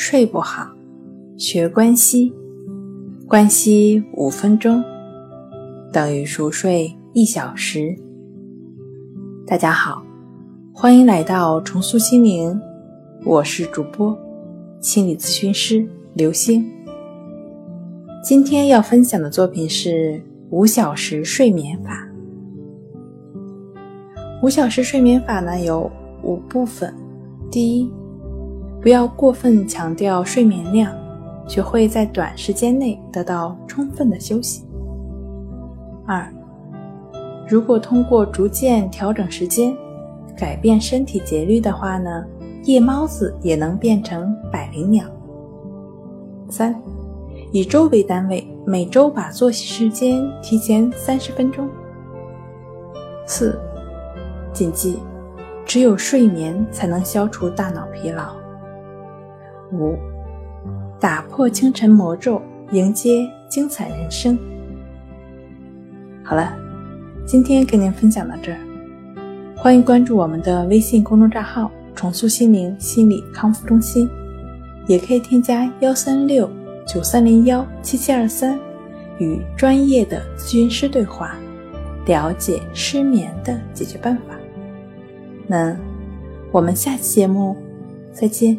睡不好，学关西，关西五分钟等于熟睡一小时。大家好，欢迎来到重塑心灵，我是主播心理咨询师刘星。今天要分享的作品是五小时睡眠法。五小时睡眠法呢有五部分，第一。不要过分强调睡眠量，学会在短时间内得到充分的休息。二，如果通过逐渐调整时间，改变身体节律的话呢，夜猫子也能变成百灵鸟。三，以周为单位，每周把作息时间提前三十分钟。四，谨记，只有睡眠才能消除大脑疲劳。五，打破清晨魔咒，迎接精彩人生。好了，今天跟您分享到这儿，欢迎关注我们的微信公众账号“重塑心灵心理康复中心”，也可以添加幺三六九三零幺七七二三，与专业的咨询师对话，了解失眠的解决办法。那我们下期节目再见。